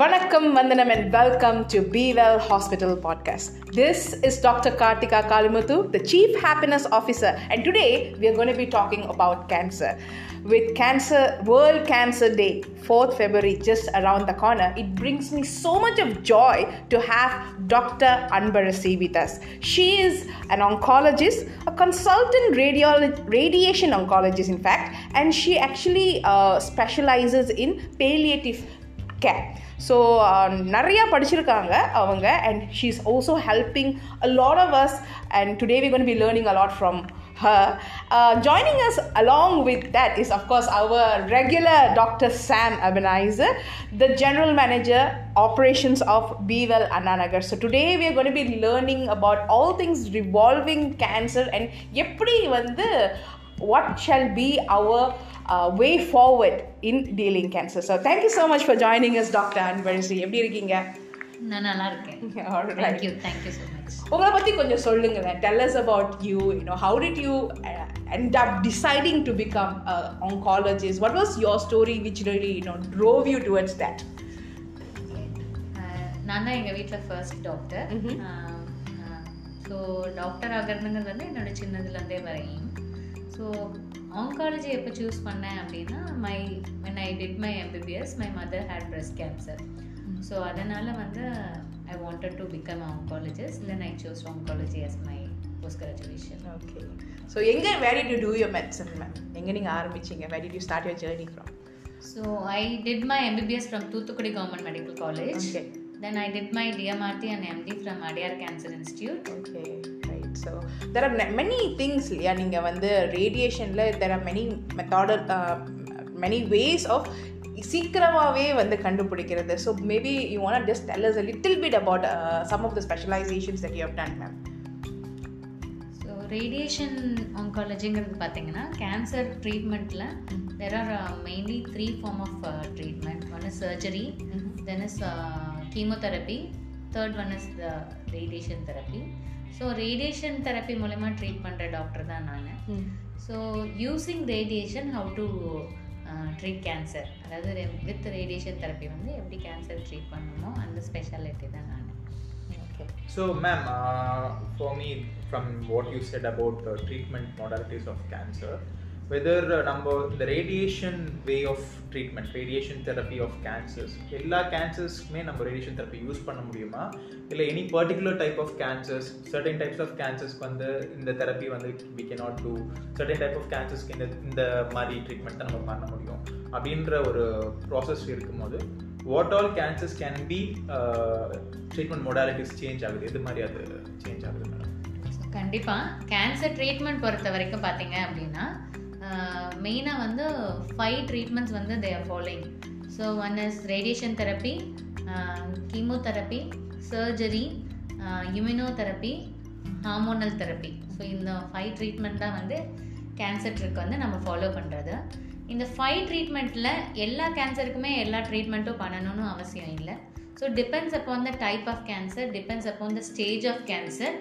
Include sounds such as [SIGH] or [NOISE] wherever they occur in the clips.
Vanakkam Vandanam and welcome to Be Well Hospital podcast. This is Dr. Kartika Kalimuthu, the Chief Happiness Officer, and today we are going to be talking about cancer. With Cancer World Cancer Day, 4th February, just around the corner, it brings me so much of joy to have Dr. Anbarasi with us. She is an oncologist, a consultant radiation oncologist, in fact, and she actually uh, specializes in palliative care. So நிறையா படிச்சிருக்காங்க அவங்க and she is also helping a lot of us and today we gonna be learning a lot from her. Uh, joining us along with that is, of course, our regular Dr. Sam Abenizer, the General Manager, Operations of Bewell Annanagar. So, today we are going to be learning about all things revolving cancer and எப்படி வந்து what shall be our uh, way forward in dealing cancer. So, thank you so much for joining us, Dr. Anvarsi. எப்படி இருக்கீங்க [LAUGHS] நான் நல்லா இருக்கேன் Alright. Thank you thank you so much உங்களை பற்றி கொஞ்சம் சொல்லுங்களேன் tell us about you you know how did you uh, end up deciding to become an oncologist what was your story which really you know drove you towards that நான் தான் எங்கள் வீட்டில் first doctor Mhm. So doctor ஆகிறதுங்கிறது வந்து என்னோட சின்னதுலேருந்தே வரையும் so oncology எப்போ choose பண்ணேன் அப்படின்னா my when I did my MBBS my mother had breast cancer so அதனால் வந்து I wanted to become oncologist then I choose oncology as my post graduation okay so எங்க where did you do your medicine ma'am எங்க நீங்க ஆரம்பிச்சீங்க where did you start your journey from so I did my MBBS from Thoothukudi government medical college Then I did my DMRT and MD from Adyar Cancer Institute. okay there are na- many things இல்லையா நீங்க வந்து ரேடியேஷன்ல there are many method many ways of சீக்கிரமாகவே வந்து கண்டுபிடிக்கிறது. So maybe you want just tell us a little bit about uh, some of the specializations that you have done ma'am. So radiation ஆங்காலஜிங்கிறது பார்த்தீங்கன்னா cancer ட்ரீட்மெண்ட்டில் there are mainly three form of treatment one is surgery then is chemotherapy third one is the radiation therapy so radiation therapy மூலயமா treat பண்ணுற doctor தான் நான். So using radiation how to treat cancer அதாவது with radiation therapy வந்து எப்படி cancer treat பண்ணணுமோ அந்த speciality தான் நான். okay So, ma'am, uh, for me, from what you said about uh, treatment modalities of cancer, whether uh, நம்ம இந்த radiation way of treatment radiation therapy of cancers எல்லா கேன்சர்ஸ்க்குமே நம்ம ரேடியேஷன் தெரப்பி யூஸ் பண்ண முடியுமா? இல்லை any particular type of cancers certain types of கேன்சர்ஸ்க்கு வந்து இந்த தெரப்பி வந்து we not to certain type of கேன்சர்ஸ்க்கு இந்த இந்த மாதிரி ட்ரீட்மெண்ட் தான் நம்ம பண்ண முடியும் அப்படின்ற ஒரு ப்ராசஸ் இருக்கும்போது what all cancers can be treatment modalities change ஆகுது? எது மாதிரி அது சேஞ்ச் ஆகுது மேடம் கண்டிப்பாக கேன்சர் ட்ரீட்மெண்ட் பொறுத்த வரைக்கும் பார்த்தீங்க அப்படின்னா மெயினாக வந்து ஃபைவ் ட்ரீட்மெண்ட்ஸ் வந்து they are following so one is radiation therapy chemotherapy surgery immunotherapy hormonal therapy so இந்த ஃபைவ் ட்ரீட்மெண்ட் தான் வந்து கேன்சர் ட்ரிக் வந்து நம்ம ஃபாலோ பண்ணுறது இந்த ஃபைவ் ட்ரீட்மெண்ட்டில் எல்லா கேன்சருக்குமே எல்லா ட்ரீட்மெண்ட்டும் பண்ணணும்னு அவசியம் இல்லை. So depends upon the type of cancer depends upon the stage of cancer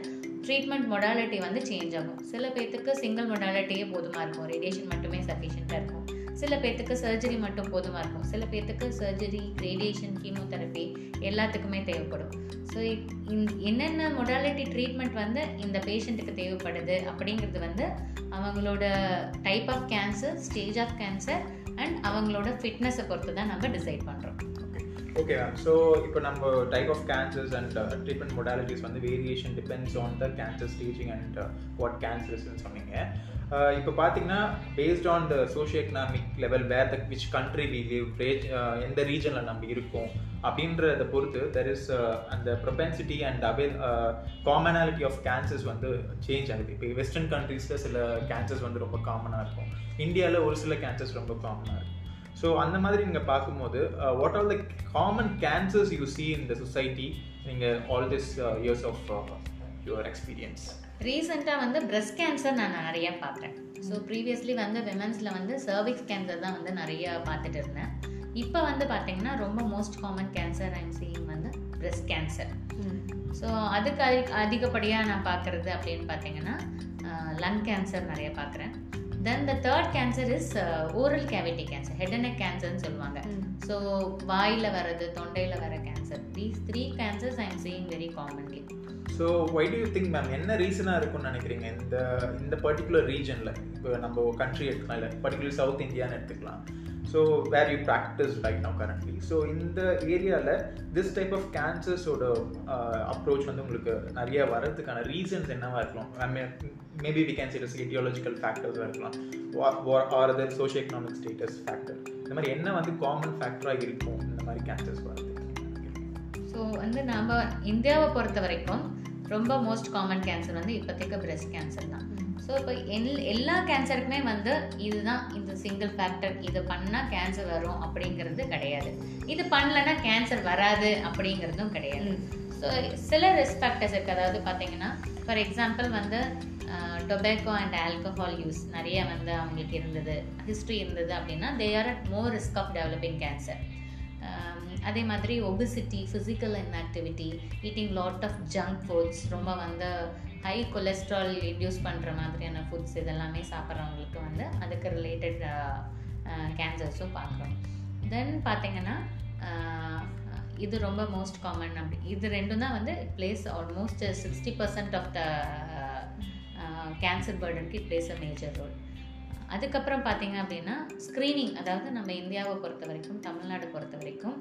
treatment modality வந்து சேஞ்ச் ஆகும். சில பேர்த்துக்கு சிங்கிள் மொடாலிட்டியே போதுமாக இருக்கும். ரேடியேஷன் மட்டுமே சஃபிஷியண்ட்டாக இருக்கும். சில பேர்த்துக்கு சர்ஜரி மட்டும் போதுமாக இருக்கும். சில பேர்த்துக்கு சர்ஜரி ரேடியேஷன் கீமோதெரப்பி எல்லாத்துக்குமே தேவைப்படும். ஸோ என்னென்ன மொடாலிட்டி ட்ரீட்மெண்ட் வந்து இந்த பேஷண்ட்டுக்கு தேவைப்படுது அப்படிங்கிறது வந்து அவங்களோட type of cancer stage of cancer and அவங்களோட ஃபிட்னஸை பொறுத்து தான் நம்ம டிசைட் பண்ணுறோம் ஓகே மேம் ஸோ இப்போ நம்ம type of cancers and treatment modalities வந்து variation depends on the cancer staging and what கேன்சர்ஸ்னு சொன்னீங்க. இப்போ பார்த்தீங்கன்னா based on the socio economic level where the which country we live எந்த ரீஜனில் நம்ம இருக்கோம் அப்படின்றத பொறுத்து தெர் இஸ் uh, அந்த propensity and avail commonality of cancers வந்து சேஞ்ச் ஆகுது. இப்போ வெஸ்டர்ன் கண்ட்ரீஸில் சில கேன்சர்ஸ் வந்து ரொம்ப காமனாக இருக்கும். இந்தியாவில் ஒரு சில கேன்சர்ஸ் ரொம்ப காமனாக இருக்கும் ஸோ அந்த மாதிரி நீங்கள் பார்க்கும்போது what are the common cancers you see in the society நீங்கள் all this years of your experience ரீசெண்டாக வந்து பிரஸ்ட் கேன்சர் நான் நிறைய பார்க்குறேன் ஸோ ப்ரீவியஸ்லி வந்து விமன்ஸில் வந்து சர்விக்ஸ் கேன்சர் தான் வந்து நிறைய பார்த்துட்டு இருந்தேன். இப்போ வந்து பார்த்தீங்கன்னா ரொம்ப most common cancer I'm seeing வந்து பிரஸ்ட் கேன்சர் ஸோ அதுக்கு அதிக அதிகப்படியாக நான் பார்க்குறது அப்படின்னு பார்த்தீங்கன்னா லங் கேன்சர் நிறைய பார்க்குறேன். Then the third cancer is oral cavity cancer head and neck கேன்சர்னு சொல்லுவாங்க. ஸோ வாயில் வர்றது தொண்டையில் வர cancer these three cancers I am seeing very commonly so why do you think ma'am என்ன ரீசனாக இருக்கும்னு நினைக்கிறீங்க? இந்த இந்த பர்டிகுலர் ரீஜனில் இப்போ நம்ம கண்ட்ரி எடுத்துக்கலாம் இல்லை பர்டிகுலர் சவுத் இந்தியான்னு எடுத்துக்கலாம். So where you practice right now currently so இந்த ஏரியாவில் திஸ் டைப் ஆஃப் கேன்சர்ஸோட அப்ரோச் வந்து உங்களுக்கு நிறைய வரதுக்கான ரீசன்ஸ் என்னவா இருக்கலாம்? Maybe we can cite ideological ஃபேக்டர்ஸாக இருக்கலாம். Or other socio economic status factor இந்த மாதிரி என்ன வந்து காமன் ஃபேக்டராக இருக்கும் இந்த மாதிரி கேன்சர்ஸ் வரதுக்கு ஸோ வந்து நாம் இந்தியாவை பொறுத்த வரைக்கும் ரொம்ப மோஸ்ட் காமன் கேன்சர் வந்து இப்போதைக்கு பிரெஸ்ட் கேன்சர் தான். ஸோ இப்போ எல் எல்லா கேன்சருக்குமே வந்து இதுதான் இந்த சிங்கிள் ஃபேக்டர் இது பண்ணால் கேன்சர் வரும் அப்படிங்கிறது கிடையாது. இது பண்ணலன்னா கேன்சர் வராது அப்படிங்கிறதும் கிடையாது. ஸோ சில ரிஸ்க் ஃபேக்டர்ஸ் இருக்குது அதாவது பார்த்தீங்கன்னா ஃபார் எக்ஸாம்பிள் வந்து டொபேக்கோ அண்ட் ஆல்கஹால் யூஸ் நிறைய வந்து அவங்களுக்கு இருந்தது. ஹிஸ்ட்ரி இருந்தது அப்படின்னா they are at more risk of developing cancer அதே மாதிரி obesity physical inactivity eating lot of junk foods ரொம்ப வந்து ஹை கொலஸ்ட்ரால் இன்டியூஸ் பண்ணுற மாதிரியான ஃபுட்ஸ் இதெல்லாமே சாப்பிட்றவங்களுக்கு வந்து அதுக்கு ரிலேட்டட் கேன்சர்ஸும் பார்க்குறோம். தென் பார்த்தீங்கன்னா இது ரொம்ப மோஸ்ட் காமன் அப்படி. இது ரெண்டும் தான் வந்து plays almost sixty percent of the cancer பேர்டனுக்கு plays a major role அதுக்கப்புறம் பார்த்தீங்க அப்படின்னா ஸ்க்ரீனிங் அதாவது நம்ம இந்தியாவை பொறுத்த வரைக்கும் தமிழ்நாடு பொறுத்த வரைக்கும்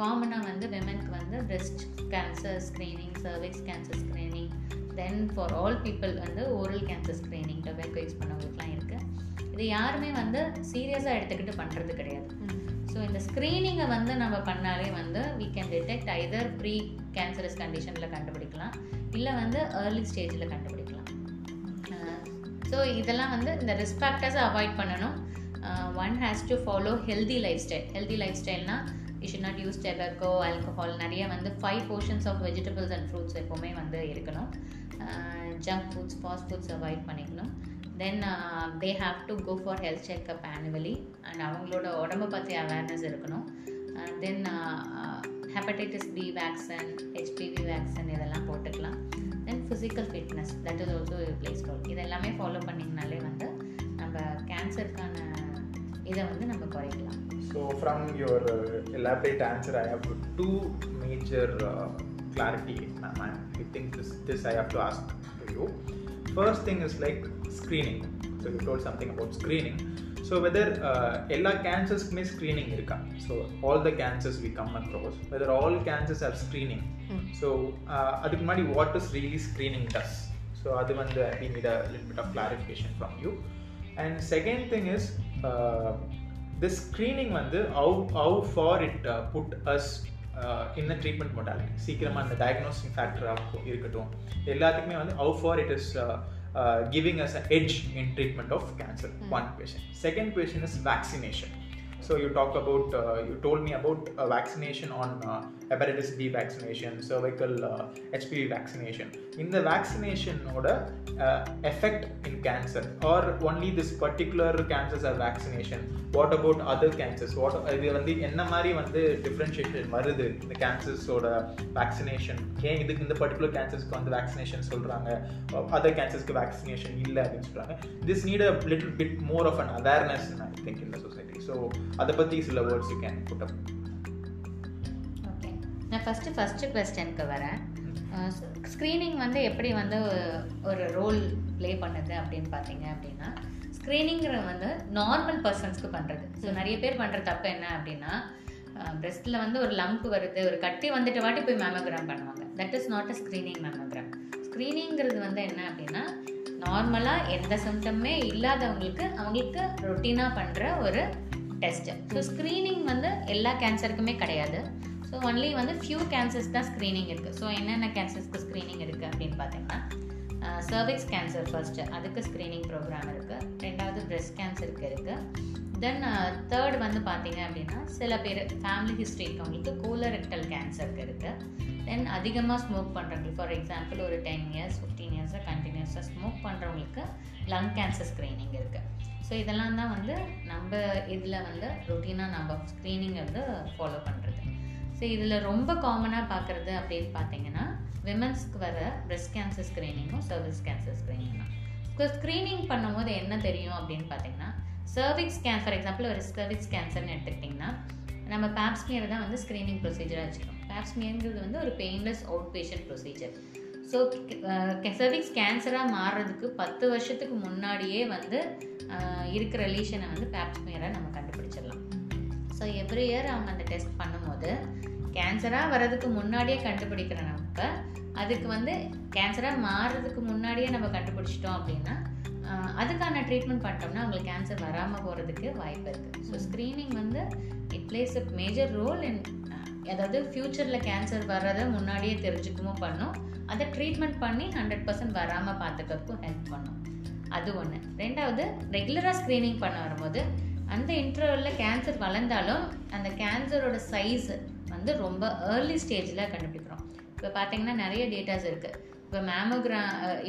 காமனாக வந்து விமனுக்கு வந்து breast cancer screening cervix cancer screening then for all people வந்து oral cancer screening tobacco use பண்ணவங்களுக்குலாம் இருக்குது இது யாருமே வந்து சீரியஸாக எடுத்துக்கிட்டு பண்ணுறது கிடையாது. ஸோ இந்த ஸ்க்ரீனிங்கை வந்து நம்ம பண்ணாலே வந்து we can detect either pre cancerous கண்டிஷனில் கண்டுபிடிக்கலாம் இல்லை வந்து ஏர்லி ஸ்டேஜில் கண்டுபிடிக்கலாம். ஸோ இதெல்லாம் வந்து இந்த ரிஸ்க் ஃபேக்டர்ஸை அவாய்ட் பண்ணணும். One has to follow healthy lifestyle healthy life ஸ்டைல்னால் you should not use tobacco alcohol நிறைய வந்து five portions of vegetables and fruits எப்போவுமே வந்து இருக்கணும். Junk foods fast foods avoid பண்ணிக்கணும். Then they have to go for health checkup annually and அவங்களோட உடம்பை பற்றி awareness இருக்கணும். Then hepatitis B vaccine HPV vaccine இதெல்லாம் போட்டுக்கலாம். Then physical fitness that is also plays role இது எல்லாமே ஃபாலோ பண்ணிங்கனாலே வந்து நம்ம கேன்சருக்கான இதை வந்து நம்ம குறைக்கலாம். So from your elaborate answer I have two major major uh, clarity ma'am I think this this I have to ask to you. First thing is like screening. So you told something about screening. So whether எல்லா கேன்சர்ஸ்க்குமே screening இருக்கா? So all the cancers we come across whether all cancers are screening so அதுக்கு முன்னாடி what is really screening does so அது வந்து we need a little bit of clarification from you and second thing is this screening வந்து how how far it put us இந்த treatment modality சீக்கிரமாக அந்த diagnosing ஃபேக்டராக இருக்கட்டும் எல்லாத்துக்குமே வந்து how far it is uh, giving us an edge in treatment of cancer. Mm. One question. Second question is vaccination. So you talk about, uh, you told me about B vaccination cervical HPV vaccination இந்த வேக்சினேஷனோட effect in cancer or only this particular cancers or vaccination what about other cancers what இது வந்து என்ன மாதிரி வந்து differentiation வருது? இந்த கேன்சர்ஸோட vaccination ஏன் இதுக்கு இந்த பர்டிகுலர் கேன்சர்ஸ்க்கு வந்து வேக்சினேஷன் சொல்கிறாங்க அதர் கேன்சர்ஸ்க்கு வேக்சினேஷன் இல்லை அப்படின்னு சொல்கிறாங்க this need a little bit more of an awareness I think இந்த சொசைட்டி ஸோ அதை பற்றி சில words you can put up நான் ஃபஸ்ட்டு ஃபஸ்ட்டு கொஸ்டனுக்கு வரேன். ஸ்க்ரீனிங் வந்து எப்படி வந்து ஒரு ரோல் ப்ளே பண்ணுது அப்படின்னு பார்த்தீங்க அப்படின்னா ஸ்க்ரீனிங்கிற வந்து நார்மல் பர்சன்ஸ்க்கு பண்ணுறது ஸோ நிறைய பேர் பண்ணுற தப்பு என்ன அப்படின்னா பிரெஸ்ட்டில் வந்து ஒரு லம்ப் வருது ஒரு கட்டி வந்துட்டு வாட்டி போய் மேமோகிராம் பண்ணுவாங்க. That is not a screening mammogram ஸ்க்ரீனிங்கிறது வந்து என்ன அப்படின்னா நார்மலாக எந்த சிம்டமே இல்லாதவங்களுக்கு அவங்களுக்கு ரொட்டீனாக பண்ணுற ஒரு டெஸ்ட்டு ஸோ ஸ்க்ரீனிங் வந்து எல்லா கேன்சருக்குமே கிடையாது. ஸோ ஒன்லி வந்து ஃபியூ கேன்சர்ஸ் தான் ஸ்க்ரீனிங் இருக்குது ஸோ என்னென்ன கேன்சர்ஸ்க்கு ஸ்க்ரீனிங் இருக்குது அப்படின்னு பார்த்தீங்கன்னா சர்விக்ஸ் கேன்சர் ஃபர்ஸ்ட்டு அதுக்கு ஸ்க்ரீனிங் ப்ரோக்ராம் இருக்குது ரெண்டாவது பிரெஸ்ட் கேன்சருக்கு இருக்குது தென் தேர்ட் வந்து பார்த்தீங்க அப்படின்னா சில பேர் ஃபேமிலி ஹிஸ்ட்ரி இருக்கவங்களுக்கு கோலரெக்டல் கேன்சருக்கு இருக்குது தென் அதிகமாக ஸ்மோக் பண்ணுறவங்களுக்கு ஃபார் எக்ஸாம்பிள் ஒரு டென் இயர்ஸ் ஃபிஃப்டீன் இயர்ஸாக கண்டினியூஸாக ஸ்மோக் பண்ணுறவங்களுக்கு லங் கேன்சர் ஸ்க்ரீனிங் இருக்குது ஸோ இதெல்லாம் தான் வந்து நம்ம இதில் வந்து ரொட்டீனாக நம்ம ஸ்க்ரீனிங் வந்து ஃபாலோ பண்ணுறது ஸோ இதில் ரொம்ப காமனாக பார்க்குறது அப்படின்னு பார்த்தீங்கன்னா விமன்ஸ்க்கு வர பிரெஸ்ட் கேன்சர் ஸ்க்ரீனிங்கும் சர்விஸ் கேன்சர் ஸ்க்ரீனிங் தான். ஸோ ஸ்க்ரீனிங் பண்ணும்போது என்ன தெரியும் அப்படின்னு பார்த்தீங்கன்னா சர்விக்ஸ் கேன் ஃபார் எக்ஸாம்பிள் ஒரு சர்விக்ஸ் கேன்சர்னு எடுத்துக்கிட்டிங்கன்னா நம்ம பேப்ஸ்மியர் தான் வந்து ஸ்க்ரீனிங் ப்ரொசீஜராக வச்சுக்கோம் பேப்ஸ்மியர்ங்கிறது வந்து ஒரு painless outpatient procedure so cervix கேன்சராக மாறுறதுக்கு பத்து வருஷத்துக்கு முன்னாடியே வந்து இருக்கிற ரிலேஷனை வந்து பேப்ஸ்மியரை நம்ம கண்டுபிடிச்சிடலாம். ஸோ எவ்ரி இயர் அவங்க அந்த டெஸ்ட் பண்ணும்போது கேன்சராக வர்றதுக்கு முன்னாடியே கண்டுபிடிக்கிற நம்ம. அதுக்கு வந்து கேன்சராக மாறுறதுக்கு முன்னாடியே நம்ம கண்டுபிடிச்சிட்டோம் அப்படின்னா அதுக்கான ட்ரீட்மெண்ட் பண்ணிட்டோம்னா அவங்களுக்கு கேன்சர் வராமல் போகிறதுக்கு வாய்ப்பு இருக்குது ஸோ ஸ்க்ரீனிங் வந்து it plays a major role in அதாவது ஃப்யூச்சரில் கேன்சர் வர்றதை முன்னாடியே தெரிஞ்சுக்கவும் பண்ணும். அதை ட்ரீட்மெண்ட் பண்ணி ஹண்ட்ரட் பர்சன்ட் வராமல் பார்த்துக்கிறதுக்கும் ஹெல்ப் பண்ணும். அது ஒன்று ரெண்டாவது ரெகுலராக ஸ்க்ரீனிங் பண்ண வரும்போது அந்த இன்டர்வலில் கேன்சர் வளர்ந்தாலும் அந்த கேன்சரோட சைஸ் வந்து ரொம்ப ஏர்லி ஸ்டேஜில் கண்டுபிடிக்கிறோம். இப்போ பார்த்தீங்கன்னா நிறைய டேட்டாஸ் இருக்குது இப்போ மேமோகிரா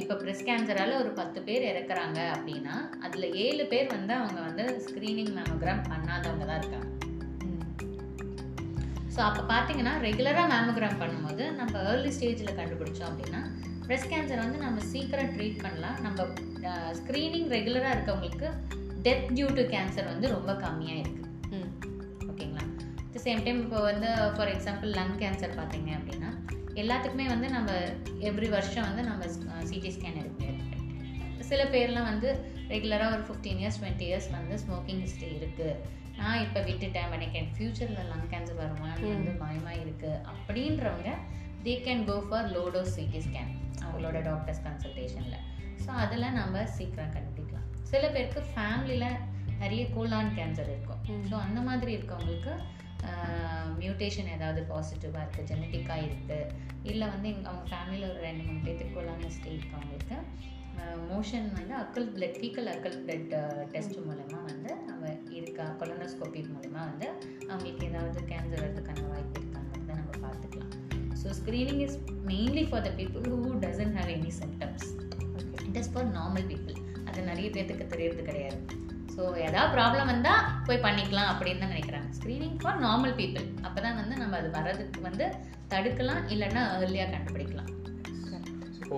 இப்போ ப்ரெஸ்ட் கேன்சரால் ஒரு பத்து பேர் இறக்குறாங்க அப்படின்னா அதில் ஏழு பேர் வந்து அவங்க வந்து ஸ்க்ரீனிங் மேமோகிராம் பண்ணாதவங்க தான் இருக்காங்க ஸோ அப்போ பார்த்தீங்கன்னா ரெகுலராக மேமோகிராம் பண்ணும்போது நம்ம ஏர்லி ஸ்டேஜில் கண்டுபிடிச்சோம் அப்படின்னா ப்ரெஸ்ட் கேன்சர் வந்து நம்ம சீக்கிரம் ட்ரீட் பண்ணலாம். நம்ம ஸ்க்ரீனிங் ரெகுலராக இருக்கவங்களுக்கு டெத் டியூ டு கேன்சர் வந்து ரொம்ப கம்மியாக இருக்குது ம். ஓகேங்களா? த சேம் டைம் இப்போ வந்து ஃபார் எக்ஸாம்பிள் லங் கேன்சர் பார்த்தீங்க அப்படின்னா எல்லாத்துக்குமே வந்து நம்ம எவ்ரி வருஷம் வந்து நம்ம சிடி ஸ்கேன் எடுக்க சில பேர்லாம் வந்து ரெகுலராக ஒரு ஃபிஃப்டீன் இயர்ஸ் டுவெண்ட்டி இயர்ஸ் வந்து ஸ்மோக்கிங் ஹிஸ்ட்ரி இருக்குது நான் இப்போ விட்டுட்டேன் எனக்கு என் ஃப்யூச்சரில் லங் கேன்சர் வருமான்னு வந்து பயமாக இருக்குது அப்படின்றவங்க they can go for low dose CT scan அவங்களோட டாக்டர்ஸ் கன்சல்டேஷனில் ஸோ அதில் நம்ம சீக்கிரம் கண்டுபிடிக்கலாம் சில பேருக்கு ஃபேமிலியில் நிறைய கோலான் கேன்சர் இருக்கும். ஸோ அந்த மாதிரி இருக்கவங்களுக்கு மியூட்டேஷன் ஏதாவது பாசிட்டிவாக இருக்குது ஜெனட்டிக்காக இருக்குது இல்லை வந்து எங்க அவங்க ஃபேமிலியில் ஒரு ரெண்டு மூணு பேர்த்துக்கு கோலான் ஹிஸ்ட்ரி இருக்கவங்களுக்கு மோஷன் வந்து occult blood fecal occult blood test மூலமாக வந்து நம்ம இருக்கா கொலனோஸ்கோபி மூலமாக வந்து அவங்களுக்கு ஏதாவது கேன்சர் வரதுக்கான வாய்ப்பு இருக்காங்கிறத நம்ம பார்த்துக்கலாம். So screening is mainly for the people who doesn't have any symptoms it is for normal people அது நிறைய பேர்த்துக்கு தெரியறது கிடையாது. ஸோ ஏதாவது ப்ராப்ளம் வந்தால் போய் பண்ணிக்கலாம் அப்படின்னு தான் நினைக்கிறாங்க. ஸ்க்ரீனிங் ஃபார் நார்மல் பீப்புள் அப்போ தான் வந்து நம்ம அது வர்றதுக்கு வந்து தடுக்கலாம் இல்லைன்னா ஏர்லியாக கண்டுபிடிக்கலாம்.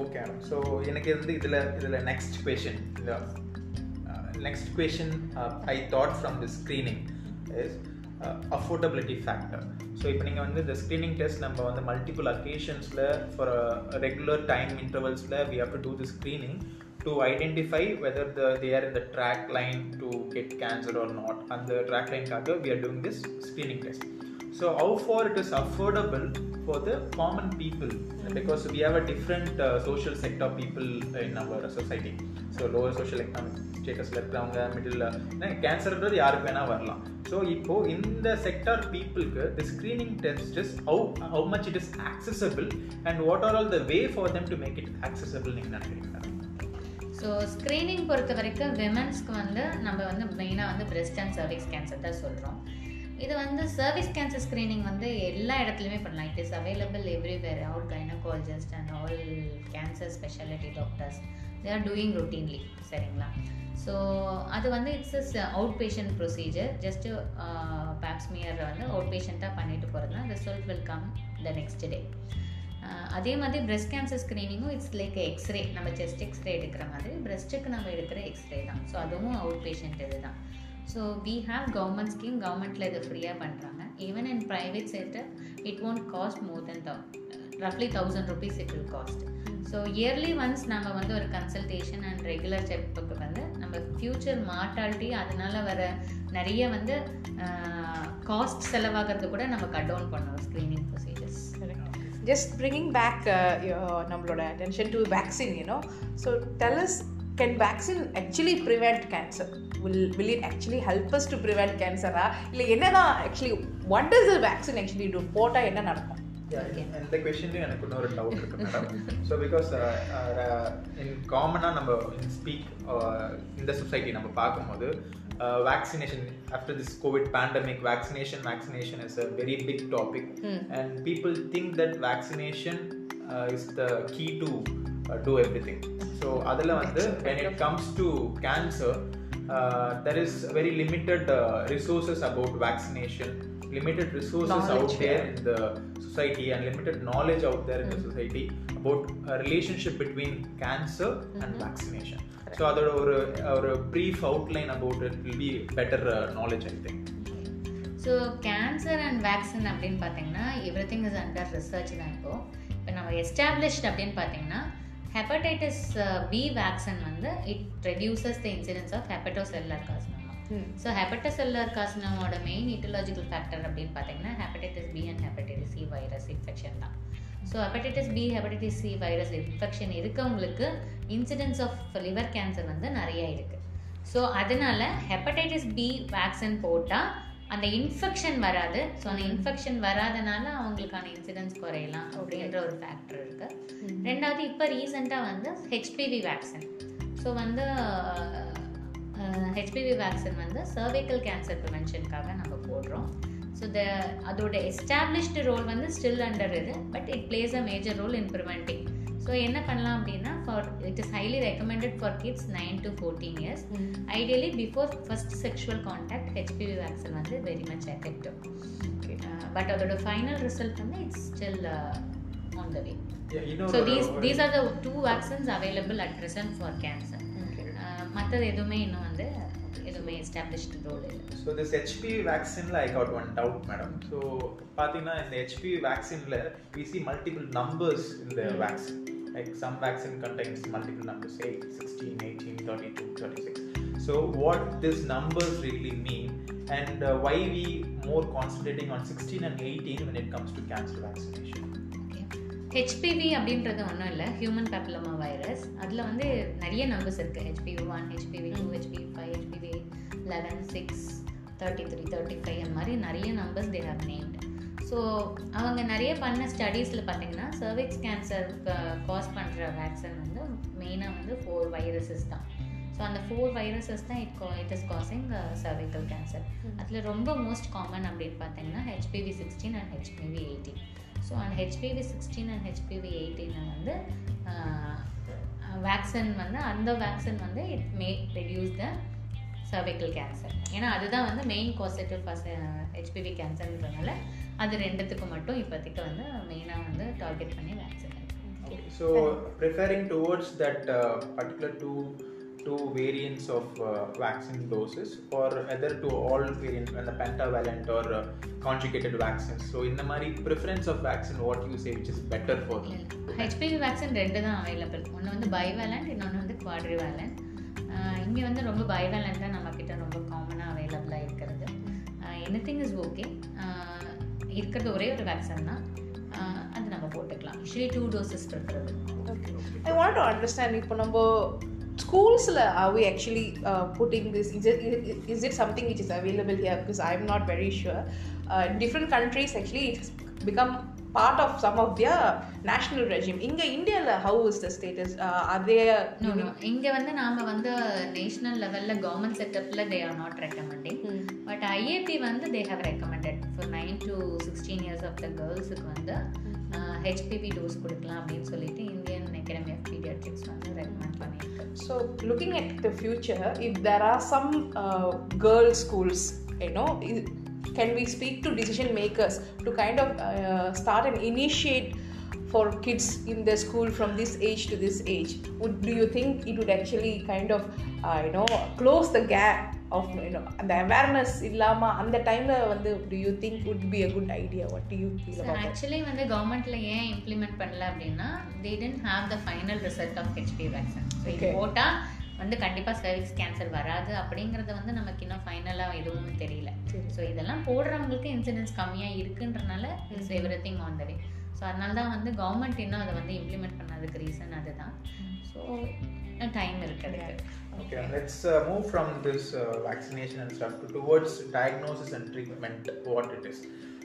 ஓகே ஸோ எனக்கு வந்து இதில் இதில் நெக்ஸ்ட் கொஷின் இந்த next question I thought from the screening is affordability factor so இப்போ நீங்கள் வந்து இந்த ஸ்க்ரீனிங் டெஸ்ட் நம்ம வந்து மல்டிபிள் அக்கேஷன்ஸில் for regular time இன்டர்வல்ஸில் we have to do the screening to identify whether the, they are in the track line to get cancer or not and the track line kaga we are doing this screening test so how far it is affordable for the common people because we have a different uh, social sector people in our society so lower social economic ஸ்டேட்டஸில் இருக்கிறவங்க middle கேன்சர்ன்றது யாருக்கு வேணால் வரலாம் so இப்போ இந்த sector பீப்புளுக்கு the screening test is how how much it is accessible and what are all the way for them to make it accessible நீங்கள் நினைக்கிறீங்களா so screening பொறுத்த வரைக்கும் விமன்ஸ்க்கு வந்து நம்ம வந்து மெயினாக வந்து பிரெஸ்ட் அண்ட் சர்விக்ஸ் கேன்சர் தான் சொல்கிறோம் இது வந்து சர்வீஸ் கேன்சர் ஸ்க்ரீனிங் வந்து எல்லா இடத்துலையுமே பண்ணலாம். It is available everywhere out gynaecologist and all cancer speciality doctors they are doing routinely சரிங்களா? ஸோ அது வந்து it's is out patient procedure just pap smear வந்து அவுட் பேஷண்ட்டாக பண்ணிட்டு போகிறது தான் result will come the next day அதே மாதிரி பிரெஸ்ட் கேன்சர் ஸ்க்ரீனிங்கும் இட்ஸ் லைக் எக்ஸ்ரே நம்ம செஸ்ட் எக்ஸ்ரே எடுக்கிற மாதிரி பிரெஸ்ட்டுக்கு நம்ம எடுக்கிற எக்ஸ்ரே தான். ஸோ அதுவும் அவுட் பேஷண்ட் இது தான் so we have government scheme கவர்மெண்ட்டில் இதை ஃப்ரீயாக பண்ணுறாங்க even in private sector it won't cost more than thou ரஃப்லி thousand rupees it will cost so yearly once நம்ம வந்து ஒரு கன்சல்டேஷன் அண்ட் ரெகுலர் செக்அப்புக்கு வந்து நம்ம ஃப்யூச்சர் மார்டாலிட்டி அதனால வர நிறைய வந்து காஸ்ட் செலவாகிறது கூட நம்ம கட் டவுன் பண்ணுவோம் screening procedures just bringing back uh, your நம்மளோட attention to vaccine you know so tell us can vaccine actually prevent cancer will will it actually help us to prevent cancer ஆ இல்லை என்னதான் what does the vaccine actually do போட்டால் என்ன நடக்கும் இந்த கொஷின்லையும் எனக்கு இன்னொரு டவுட் இருக்கு மேடம் ஸோ பிகாஸ் இன் காமனாக நம்ம ஸ்பீக் இந்த சொசைட்டி நம்ம பார்க்கும்போது vaccination after this covid pandemic vaccination vaccination is a very big topic and people think that vaccination is the key to do everything so அதில் வந்து when it comes to cancer There is very limited resources about vaccination limited resources Knowledge, out there yeah. in the society and limited knowledge out there in the society about relationship between cancer and vaccination so அதோட ஒரு ஒரு brief outline about it will be better knowledge I think so cancer and vaccine அப்படின்னு பார்த்தீங்கன்னா every thing is under research தான் இப்போ. இப்போ நம்ம established அப்படின்னு பார்த்தீங்கன்னா ஹெப்படைட்டிஸ் பி வேக்சின் வந்து it reduces the incidence of hepatocellular carcinoma so hepatocellular கார்சினோமோட main இட்டலாஜிக்கல் factor அப்படின்னு பார்த்தீங்கன்னா hepatitis B and hepatitis C virus infection தான். So hepatitis B hepatitis C virus infection இருக்கவங்களுக்கு இன்சிடென்ஸ் ஆஃப் லிவர் கேன்சர் வந்து நிறைய இருக்குது so அதனால hepatitis B vaccine போட்டால் அந்த இன்ஃபெக்ஷன் வராது. ஸோ அந்த இன்ஃபெக்ஷன் வராதனால அவங்களுக்கான இன்சிடென்ஸ் குறையலாம் அப்படின்ற ஒரு ஃபேக்டர் இருக்கு. ரெண்டாவது இப்போ ரீசெண்டாக வந்து ஹெச்பிவி வேக்சின் ஸோ வந்து ஹெச்பிவி வேக்சின் வந்து சர்வைக்கல் கேன்சர் ப்ரிவென்ஷனுக்காக நம்ம போடுறோம். ஸோ த அதோட எஸ்டாப்ளிஷ்டு ரோல் வந்து ஸ்டில் அண்டர் இது but it plays a major role in preventing so என்ன பண்ணலாம் அப்படின்னா for it is highly recommended for kids nine to fourteen years ideally before first sexual contact HPV vaccine வந்து very much effective but அதோட final result வந்து it's still on the way so these these are the two vaccines available at present for cancer மற்றது எதுவுமே இன்னும் வந்து எதுவுமே established role இல்லை so this HP வேக்சினில் I got one doubt madam so பார்த்தீங்கன்னா இந்த ஹெச்பி வேக்சினில் வி சி மல்டிபிள் நம்பர்ஸ் இந்த vaccine like some vaccine contains multiple numbers eight sixteen eighteen thirty two thirty six so what this numbers really mean and why we more concentrating on sixteen and eighteen when it comes to cancer vaccination. HPV அப்படின்றது ஒன்றும் இல்லை. Human பேப்பிலமா virus அதில் வந்து நிறைய numbers இருக்குது HPV one HPV two HPV five eleven six thirty three thirty five அந்த மாதிரி நிறைய numbers they have named so அவங்க நிறைய பண்ண ஸ்டடீஸில் பார்த்தீங்கன்னா சர்விக்ஸ் கேன்சர் காஸ் பண்ணுற வேக்சின் வந்து மெயினாக வந்து ஃபோர் வைரஸஸ் தான். ஸோ அந்த ஃபோர் வைரஸஸ் தான் it it is causing cervical cancer அதில் ரொம்ப மோஸ்ட் காமன் அப்படின்னு பார்த்தீங்கன்னா HPV sixteen and HPV eighteen so அந்த ஹெச்பிவி சிக்ஸ்டீன் அண்ட் ஹெச்பிவி எயிட்டீனை வந்து வேக்சின் வந்து அந்த வேக்சின் வந்து it may reduce the cervical cancer ஏன்னா அதுதான் வந்து மெயின் காசட்டிவ் ஃபஸ் ஹெச்பிவி கேன்சர்ன்றதுனால அது ரெண்டுத்துக்கு மட்டும் இப்போதைக்கு வந்து மெயினாக வந்து டார்கெட் பண்ணி vaccine Okay, so preferring towards that uh, particular two two variants of uh, vaccine doses or either to all variants and the pentavalent or uh, conjugated vaccines. So in the mari preference of vaccine, what you say which is better for them? HPV vaccine ரெண்டு தான் available ஒன்று வந்து bivalent இன்னொன்று வந்து குவாட்ரிவேலண்ட் இங்கே வந்து ரொம்ப பைவலண்ட் தான் நம்மக்கிட்ட ரொம்ப காமனாக அவைலபிளாக இருக்கிறது எனி திங் இஸ் ஓகே இருக்கிறது ஒரே ஒரு வேக்சின் தான் அது நம்ம போட்டுக்கலாம் usually two doses preferable okay I want to understand இப்போ நம்ம ஸ்கூல்ஸில் are we actually putting this is is it something which is available here because I am not very sure different countries actually it's become part of some of their national regime. இங்க இந்தியால how is the status? Uh, are they இங்கே வந்து நாம் வந்து national லெவலில் government செட்டப்பில் they are not recommending but IAP வந்து they have recommended for nine to sixteen years of the கேர்ள்ஸுக்கு வந்து ஹெச்பிவி டோஸ் கொடுக்கலாம் அப்படின்னு சொல்லிட்டு இந்தியன் அகாடமி ஆஃப் பீடியாட்ரிக்ஸ் வந்து ரெக்கமெண்ட் பண்ணியிருக்கு. So, looking at the future, if there are some uh, girl schools, you know, i- can we speak to decision makers to kind of uh, start and initiate for kids in the school from this age to this age? Would do you think it would actually kind of, uh, you know, close the gap of you know the awareness இல்லாம அந்த டைம்ல வந்து think would be a good idea? What do you feel about that? ஆக்சுவலி வந்து கவர்மெண்ட்ல ஏன் implement பண்ணல அப்படின்னா they didn't have the final result of HP vaccine so இது Okay. போட்டால் வந்து கண்டிப்பாக சர்விக்ஸ் கேன்சர் வராது அப்படிங்கிறது வந்து நமக்கு இன்னும் ஃபைனலாக எதுவும் தெரியல. ஸோ இதெல்லாம் போடுறவங்களுக்கு இன்சிடென்ட்ஸ் கம்மியாக இருக்குன்றனால it's every thing on the way so அதனால தான் வந்து கவர்மெண்ட் இன்னும் அதை வந்து இம்ப்ளிமெண்ட் பண்ணதுக்கு ரீசன் அதுதான். ஸோ டைம் இருக்குது Okay, let's uh, move from this uh, vaccination and stuff to, towards diagnosis and treatment,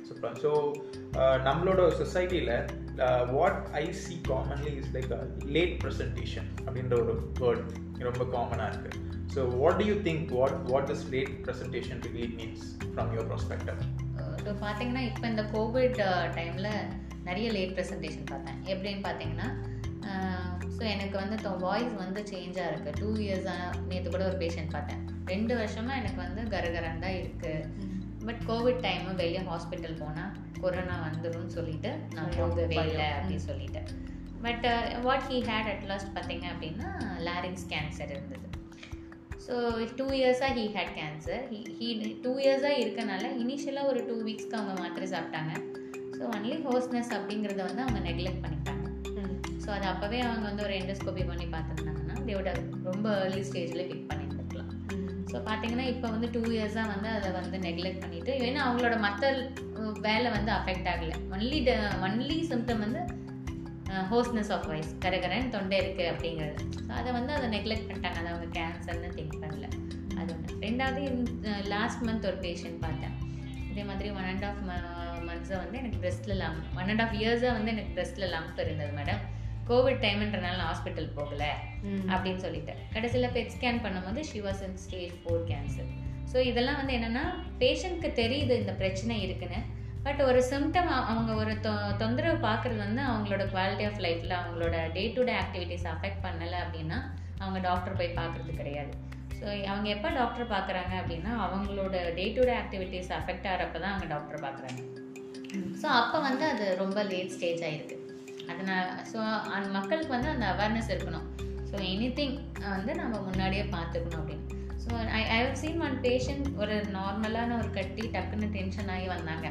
சொல்கிறாங்க ஸோ நம்மளோட சொசைட்டியில் what I see commonly is like late presentation அப்படின்ற ஒரு வேர்ட் ரொம்ப காமனாக இருக்குது so what do you think what what is late presentation relate means from your perspective so பார்த்தீங்கன்னா இப்போ இந்த கோவிட் டைமில் uh, நிறைய லேட் ப்ரெசன்டேஷன் பார்த்தேன். எப்படின்னு பார்த்தீங்கன்னா ஸோ um, எனக்கு வந்து வாய்ஸ் வந்து சேஞ்சாக இருக்குது டூ இயர்ஸாக நேற்று கூட ஒரு பேஷண்ட் பார்த்தேன். ரெண்டு வருஷமாக எனக்கு வந்து கரகரன் தான் இருக்குது பட் கோவிட் டைமு வெளியே ஹாஸ்பிட்டல் போனால் கொரோனா வந்துரும்னு சொல்லிட்டு நான் போகவே இல்லை அப்படின்னு சொல்லிட்டு. But what he had at last பார்த்தீங்க அப்படின்னா லாரிங்ஸ் கேன்சர் இருந்தது. ஸோ டூ இயர்ஸாக he had cancer he he two இயர்ஸாக இருக்கனால இனிஷியலாக ஒரு டூ வீக்ஸ்க்கு அவங்க மாத்திரை சாப்பிட்டாங்க. ஸோ ஒன்லி ஹோஸ்னஸ் அப்படிங்கிறத வந்து அவங்க நெக்லெக்ட் பண்ணிட்டாங்க. ஸோ அது அப்போவே அவங்க வந்து ஒரு எண்டோஸ்கோபி பண்ணி பார்த்துருந்தாங்கன்னா தேவோட ரொம்ப ஏர்லி ஸ்டேஜில் பிக் பண்ணியிருந்துருக்கலாம் ஸோ பார்த்தீங்கன்னா இப்போ வந்து டூ இயர்ஸாக வந்து அதை வந்து நெக்லெக்ட் பண்ணிவிட்டு ஏன்னா அவங்களோட மற்ற வேலை வந்து அஃபெக்ட் ஆகலை. ஒன்லி ட ஒன்லி சிம்டம் வந்து ஹோஸ்னஸ் ஆஃப் வாய்ஸ் கரகரன் தொண்டை இருக்குது அப்படிங்கிறது. ஸோ அதை வந்து அதை நெக்லெக்ட் பண்ணிட்டாங்க. அதை அவங்க கேன்சர்னு திங்க் பண்ணல. அது ஒன்று ரெண்டாவது லாஸ்ட் மந்த் ஒரு பேஷண்ட் பார்த்தேன். இதே மாதிரி ஒன் அண்ட் ஆஃப் மந்த்ஸை வந்து எனக்கு பிரெஸ்ட்டில் லம் ஒன் அண்ட் ஆஃப் இயர்ஸாக வந்து எனக்கு பிரெஸ்ட்டில் லம்ப் இருந்தது மேடம் கோவிட் டைம்ன்றனால நான் ஹாஸ்பிட்டல் போகல அப்படின்னு சொல்லிட்டு. கடைசியில் பெட் ஸ்கேன் பண்ணும்போது she was in stage four cancer so இதெல்லாம் வந்து என்னென்னா பேஷண்ட்க்கு தெரியுது இந்த பிரச்சனை இருக்குன்னு. பட் ஒரு சிம்டம் அவங்க ஒரு தொ தொந்தரவு பார்க்குறது வந்து அவங்களோட குவாலிட்டி ஆஃப் லைஃப்பில் அவங்களோட day to day activities affect பண்ணலை அப்படின்னா அவங்க டாக்டர் போய் பார்க்குறது கிடையாது. ஸோ அவங்க எப்போ டாக்டர் பார்க்குறாங்க அப்படின்னா அவங்களோட day to day activities affect ஆகிறப்ப தான் அவங்க டாக்டர் பார்க்குறாங்க. ஸோ அப்போ வந்து அது ரொம்ப லேட் ஸ்டேஜ் ஆகிருக்கு அதனால் ஸோ அந்த மக்களுக்கு வந்து அந்த அவேர்னஸ் இருக்கணும். ஸோ எனி திங் வந்து நம்ம முன்னாடியே பார்த்துக்கணும் அப்படின்னு. So I I have seen one patient ஒரு நார்மலான ஒரு கட்டி டக்குன்னு டென்ஷன் ஆகி வந்தாங்க.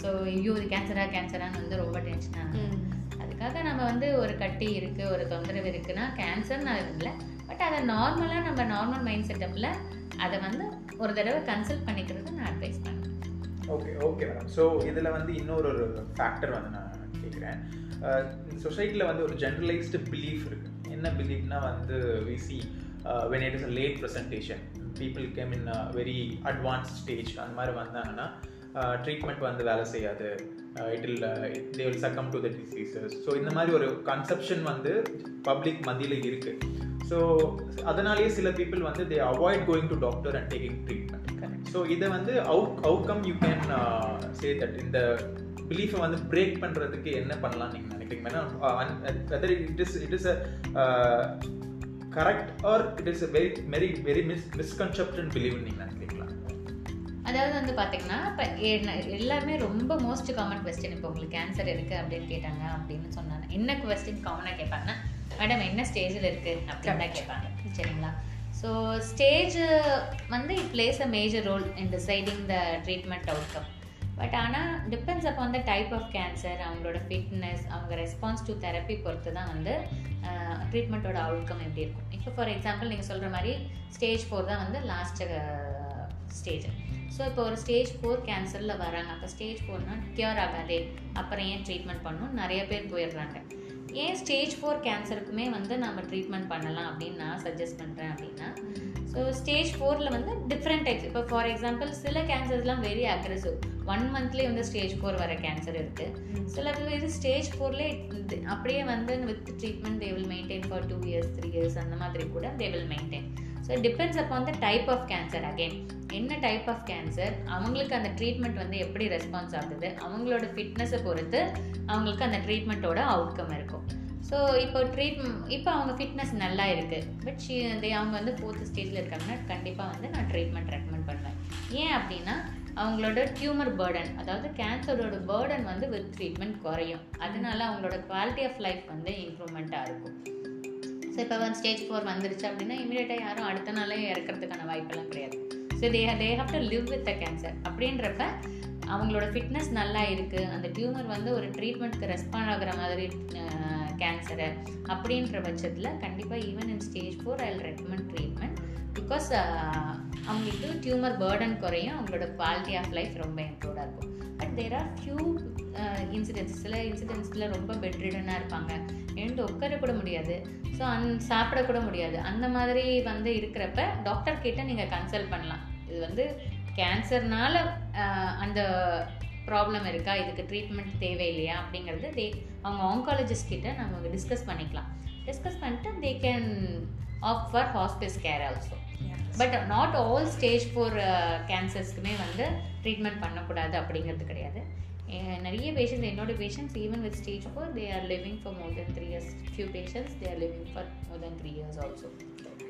ஸோ ஐயோ இது கேன்சரா கேன்சரான்னு வந்து ரொம்ப டென்ஷன் ஆனாங்க. அதுக்காக நம்ம வந்து ஒரு கட்டி இருக்குது ஒரு தொந்தரவு இருக்குன்னா கேன்சர்னு அது இல்லை. பட் அதை நார்மலாக நம்ம நார்மல் மைண்ட் செட்டப்பில் அதை வந்து ஒரு தடவை கன்சல்ட் பண்ணிக்கிறது நான் அட்வைஸ் பண்ணுவேன் ஓகே ஓகே மேடம் ஸோ இதில் வந்து இன்னொரு ஒரு ஃபேக்டர் வந்து நான் கேட்குறேன் சொசைட்டியில் வந்து ஒரு ஜென்ரலைஸ்டு பிலீஃப் இருக்குது என்ன பிலீஃப்னா வந்து we see when it is a late presentation people came in very advance stage அந்த மாதிரி வந்தாங்கன்னா ட்ரீட்மெண்ட் வந்து வேலை செய்யாது. It ill they will succumb to the diseases so இந்த மாதிரி ஒரு கன்செப்ஷன் வந்து பப்ளிக் மத்தியில் இருக்குது ஸோ அதனாலேயே சில பீப்புள் வந்து they avoid going to doctor and taking treatment so இதை வந்து out outcome you can say that இந்த பிலீஃபை வந்து பிரேக் பண்ணுறதுக்கு என்ன பண்ணலாம் நீங்கள் நினைக்கிறீங்க? Whether it is it is a correct or it is a very very very mis misconception believe நீங்கள் நினைக்கிறீங்களா? அதாவது வந்து பார்த்தீங்கன்னா இப்போ எல்லாருமே ரொம்ப மோஸ்ட் காமன் கொஸ்டின் இப்போ உங்களுக்கு கேன்சர் இருக்குது அப்படின்னு கேட்டாங்க அப்படின்னு சொன்னாங்க. என்ன கொஸ்டின் காமனாக கேட்பாங்கன்னா மேடம் என்ன ஸ்டேஜில் இருக்குது அப்படின்னு தான் கேட்பாங்க. சரிங்களா? ஸோ ஸ்டேஜ் வந்து it plays a major role in deciding the treatment outcome but ஆனால் டிபெண்ட்ஸ் அப்போ வந்து டைப் ஆஃப் கேன்சர் அவங்களோட ஃபிட்னஸ் அவங்க ரெஸ்பான்ஸ் டு தெரப்பி பொறுத்து தான் வந்து ட்ரீட்மெண்ட்டோட அவுட்கம் எப்படி இருக்கும். இப்போ ஃபார் எக்ஸாம்பிள் நீங்கள் சொல்கிற மாதிரி ஸ்டேஜ் ஃபோர் தான் வந்து லாஸ்ட் ஸ்டேஜ் ஸோ இப்போ ஒரு ஸ்டேஜ் ஃபோர் கேன்சரில் வராங்க. அப்போ ஸ்டேஜ் ஃபோர்னால் க்யூர் ஆகாதே. அப்புறம் ஏன் ட்ரீட்மெண்ட் பண்ணணும்? நிறைய பேர் போயிடுறாங்க. ஏன் ஸ்டேஜ் ஃபோர் கேன்சருக்குமே வந்து நம்ம ட்ரீட்மெண்ட் பண்ணலாம் அப்படின்னு நான் சஜஸ்ட் பண்ணுறேன் அப்படின்னா ஸோ ஸ்டேஜ் ஃபோரில் வந்து டிஃப்ரெண்ட் டைப்ஸ் இப்போ ஃபார் எக்ஸாம்பிள் சில கேன்சர்ஸ்லாம் வெரி அக்ரெசிவ் ஒன் மந்த்லேயே வந்து ஸ்டேஜ் ஃபோர் வர கேன்சர் இருக்குது சில இது ஸ்டேஜ் ஃபோர்லேயே அப்படியே வந்து with treatment they will maintain for two years three years அந்த மாதிரி கூட they will maintain so depends upon the type of cancer again என்ன டைப் ஆஃப் கேன்சர் அவங்களுக்கு அந்த ட்ரீட்மெண்ட் வந்து எப்படி ரெஸ்பான்ஸ் ஆகுது? அவங்களோட ஃபிட்னஸை பொறுத்து அவங்களுக்கு அந்த ட்ரீட்மெண்ட்டோட அவுட்கம் இருக்கும். ஸோ இப்போ ட்ரீட் இப்போ அவங்க ஃபிட்னஸ் நல்லா இருக்குது பட் ஷீ அவங்க வந்து ஃபோர்த்து ஸ்டேஜில் இருக்காங்கன்னா கண்டிப்பாக வந்து நான் ட்ரீட்மெண்ட் ரெக்கமெண்ட் பண்ணுவேன். ஏன் அப்படின்னா அவங்களோட டியூமர் பேர்டன் அதாவது கேன்சரோட பேர்டன் வந்து வித் ட்ரீட்மெண்ட் குறையும். அதனால அவங்களோட குவாலிட்டி ஆஃப் லைஃப் வந்து இம்ப்ரூவ்மெண்ட்டாக இருக்கும். ஸோ இப்போ வந்து ஸ்டேஜ் ஃபோர் வந்துருச்சு அப்படின்னா இமீடியட்டாக யாரும் அடுத்த நாளே இறக்கிறதுக்கான வாய்ப்பெல்லாம் கிடையாது. So they they have to live with the cancer அப்படின்றப்ப அவங்களோட ஃபிட்னஸ் நல்லா இருக்குது அந்த டியூமர் வந்து ஒரு ட்ரீட்மெண்ட்க்கு ரெஸ்பாண்ட் ஆகிற மாதிரி கேன்சரு அப்படின்ற பட்சத்தில் கண்டிப்பாக even in stage four I recommend treatment because அவங்களுக்கு டியூமர் பேர்டன் குறையும் அவங்களோட குவாலிட்டி ஆஃப் லைஃப் ரொம்ப இம்ப்ரூவ்டாக இருக்கும். But there are few incidents சில இன்சிடென்ட்ஸில் ரொம்ப பெட்ரிடனாக இருப்பாங்க. எழுந்து உட்கார கூட முடியாது. ஸோ அந் சாப்பிடக்கூட முடியாது. அந்த மாதிரி வந்து இருக்கிறப்ப டாக்டர் கிட்ட நீங்கள் கன்சல்ட் பண்ணலாம். இது வந்து கேன்சர்னால uh, அந்த ப்ராப்ளம் இருக்கா? இதுக்கு ட்ரீட்மெண்ட் தேவையில்லையா? அப்படிங்கிறது தே அவங்க ஆங்காலஜிஸ்ட் கிட்ட நம்ம டிஸ்கஸ் பண்ணிக்கலாம். டிஸ்கஸ் பண்ணிட்டு they can opt for hospice care also but not all stage four கேன்சர்ஸ்க்குமே வந்து ட்ரீட்மெண்ட் பண்ணக்கூடாது அப்படிங்கிறது கிடையாது. நிறைய பேஷண்ட்ஸ் என்னோட patients even with stage four they are living for more than three years few patients they are living for more than three years also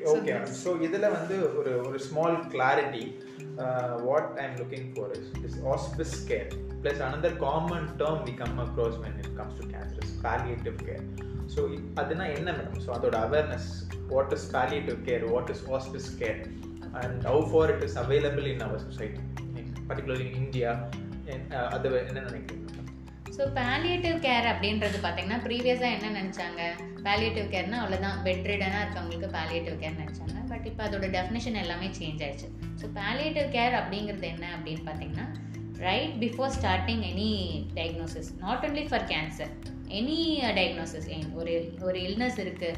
okay so இதில் வந்து ஒரு ஒரு small clarity what I am looking for is is hospice care plus another common term we come across when it comes to cancer is palliative care so அதுனா என்ன madam so அதோட awareness what is palliative care what is hospice care and how far it is available in our society particularly in India அது என்ன நினைக்கிறேன் so palliative care அப்படின்றது பார்த்தீங்கன்னா ப்ரீவியஸாக என்ன நினச்சாங்க? பேலியேட்டிவ் கேர்னால் அவ்வளோதான் பெட்ரிடனாக இருக்கவங்களுக்கு பேலியேட்டிவ் கேர் நினச்சாங்க. பட் இப்போ அதோட டெஃபினேஷன் எல்லாமே சேஞ்ச் ஆயிடுச்சு. ஸோ பேலியேட்டிவ் கேர் அப்படிங்கிறது என்ன அப்படின்னு பார்த்தீங்கன்னா right before starting any diagnosis not only for cancer any diagnosis ஒரு ஒரு இல்னஸ் இருக்குது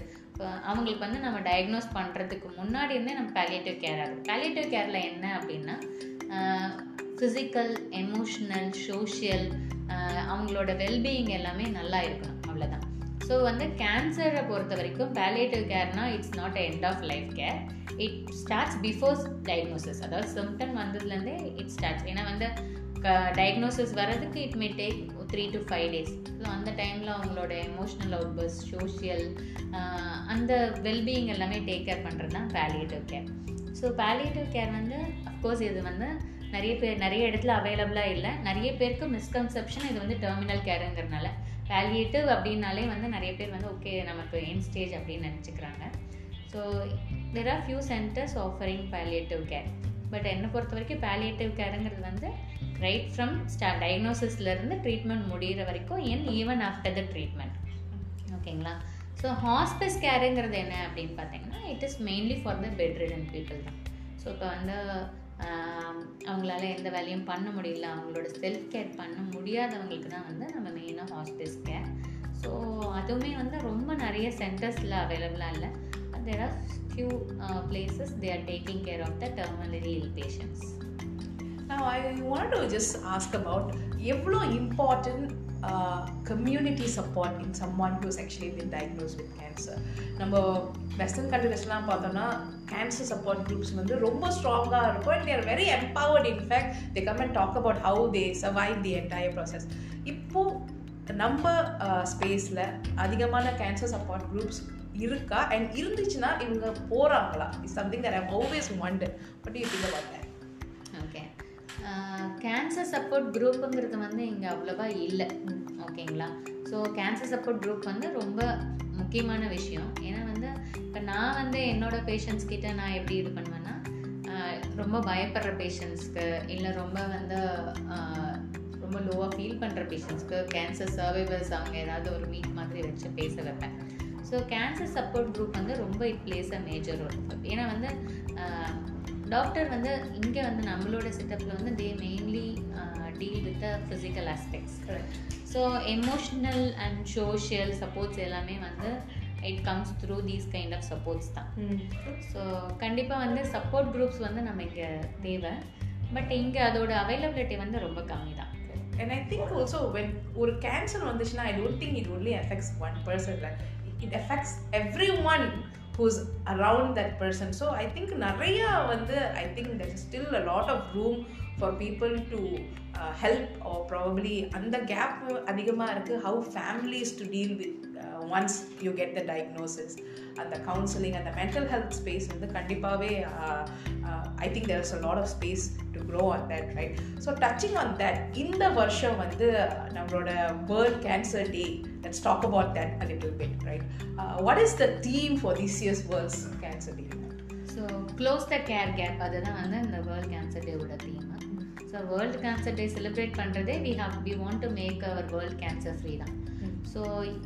அவங்களுக்கு வந்து நம்ம டயக்னோஸ் பண்ணுறதுக்கு முன்னாடி இருந்தே நம்ம பேலியேட்டிவ் கேர் ஆகுது பேலியேட்டிவ் கேரில் என்ன அப்படின்னா uh, ஃபிசிக்கல் எமோஷ்னல் சோஷியல் அவங்களோட வெல்பீயிங் எல்லாமே நல்லா இருக்கணும் அவ்வளோதான் ஸோ வந்து கேன்சரை பொறுத்த வரைக்கும் palliative கேர்னால் it's not end of life care it starts before diagnosis அதாவது சிம்டம் வந்ததுலேருந்தே இட் ஸ்டார்ட்ஸ் ஏன்னா வந்து டயக்னோசிஸ் வர்றதுக்கு it may take three to five days so அந்த டைமில் அவங்களோட எமோஷ்னல் அவுட்பஸ் சோஷியல் அந்த வெல்பீயிங் எல்லாமே டேக் கேர் பண்ணுறது தான் palliative care so palliative care வந்து அஃப்கோர்ஸ் இது வந்து நிறைய பேர் நிறைய இடத்துல அவைலபிளாக இல்லை. நிறைய பேருக்கு மிஸ்கன்செப்ஷன் இது வந்து டெர்மினல் கேருங்கிறதுனால வேல்யூட்டிவ் அப்படின்னாலே வந்து நிறைய பேர் வந்து ஓகே நமக்கு என் ஸ்டேஜ் அப்படின்னு நினச்சிக்கிறாங்க. So there are few centres offering palliative care but என்னை பொறுத்த வரைக்கும் பேலியேட்டிவ் கேருங்கிறது வந்து ரைட் ஃப்ரம் ஸ்டா டயக்னோசிஸ்லேருந்து ட்ரீட்மெண்ட் முடிகிற வரைக்கும் and even after the treatment ஓகேங்களா ஸோ ஹாஸ்பிஸ் கேருங்கிறது என்ன அப்படின்னு பார்த்தீங்கன்னா it is mainly for the bedridden people தான். ஸோ இப்போ வந்து அவங்களால எந்த வேலையும் பண்ண முடியல. அவங்களோட செல்ஃப் கேர் பண்ண முடியாதவங்களுக்கு தான் வந்து நம்ம மெயினாக ஹாஸ்பிஸ் கேர் ஸோ அதுவுமே வந்து ரொம்ப நிறைய சென்டர்ஸில் அவைலபிளாக இல்லை. There are few places they are taking care of the terminally ill patients I want to just ask about எவ்வளோ important uh, community support in someone who's actually been diagnosed with cancer. நம்ம western கண்ட்ரிஸ்லாம் பார்த்தோம்னா cancer support groups வந்து ரொம்ப ஸ்ட்ராங்காக இருக்கும் and they're very empowered in fact they come and talk about how they survive the entire process இப்போ நம்ம ஸ்பேஸில் அதிகமான கேன்சர் சப்போர்ட் குரூப்ஸ் இருக்கா? அண்ட் இருந்துச்சுன்னா இவங்க போகிறாங்களா is something that I've always wonder but you think about that okay cancer support குரூப்புங்கிறது வந்து இங்கே அவ்வளோவா இல்லை. ஓகேங்களா? ஸோ கேன்சர் சப்போர்ட் குரூப் வந்து ரொம்ப முக்கியமான விஷயம். ஏன்னா வந்து இப்போ நான் வந்து என்னோட பேஷண்ட்ஸ் கிட்ட நான் எப்படி இது பண்ணுவேன்னா ரொம்ப பயப்படுற பேஷண்ட்ஸ்க்கு இல்லை ரொம்ப வந்து ரொம்ப லோவாக ஃபீல் பண்ணுற பேஷண்ட்ஸ்க்கு கேன்சர் சர்வைவர்ஸ் அவங்க ஏதாவது ஒரு மீட் மாதிரி வச்சு பேச வைப்பேன். ஸோ கேன்சர் சப்போர்ட் குரூப் வந்து ரொம்ப it plays a major role ஏன்னா வந்து டாக்டர் வந்து இங்கே வந்து நம்மளோட செட்டப்பில் வந்து they mainly deal with the physical aspects so emotional and social supports எல்லாமே வந்து it comes through these kind of supports தான். ஸோ கண்டிப்பாக வந்து சப்போர்ட் குரூப்ஸ் வந்து நம்ம இங்கே தேவை. பட் இங்கே அதோட அவைலபிலிட்டி வந்து ரொம்ப கம்மி தான். And I think also when ஒரு கேன்சர் வந்துச்சுன்னா I don't think it only affects one person it affects everyone who's around that person so I think நிறையா வந்து I think there is still a lot of room for people to uh, help or probably அந்த gap அதிகமாக இருக்குது how families to deal with uh, once you get the diagnosis. அந்த counselling அந்த mental health space வந்து கண்டிப்பாகவே I think there is a lot of space to grow on that right so touching on that இந்த வருஷம் வந்து நம்மளோட world cancer day let's talk about that a little bit right what is the theme for this year's world's cancer day so close the care gap அதுதான் வந்து இந்த world cancer டேவோட theme so world cancer day celebrate பண்ணுறதே we have we want to make our world cancer free தான். So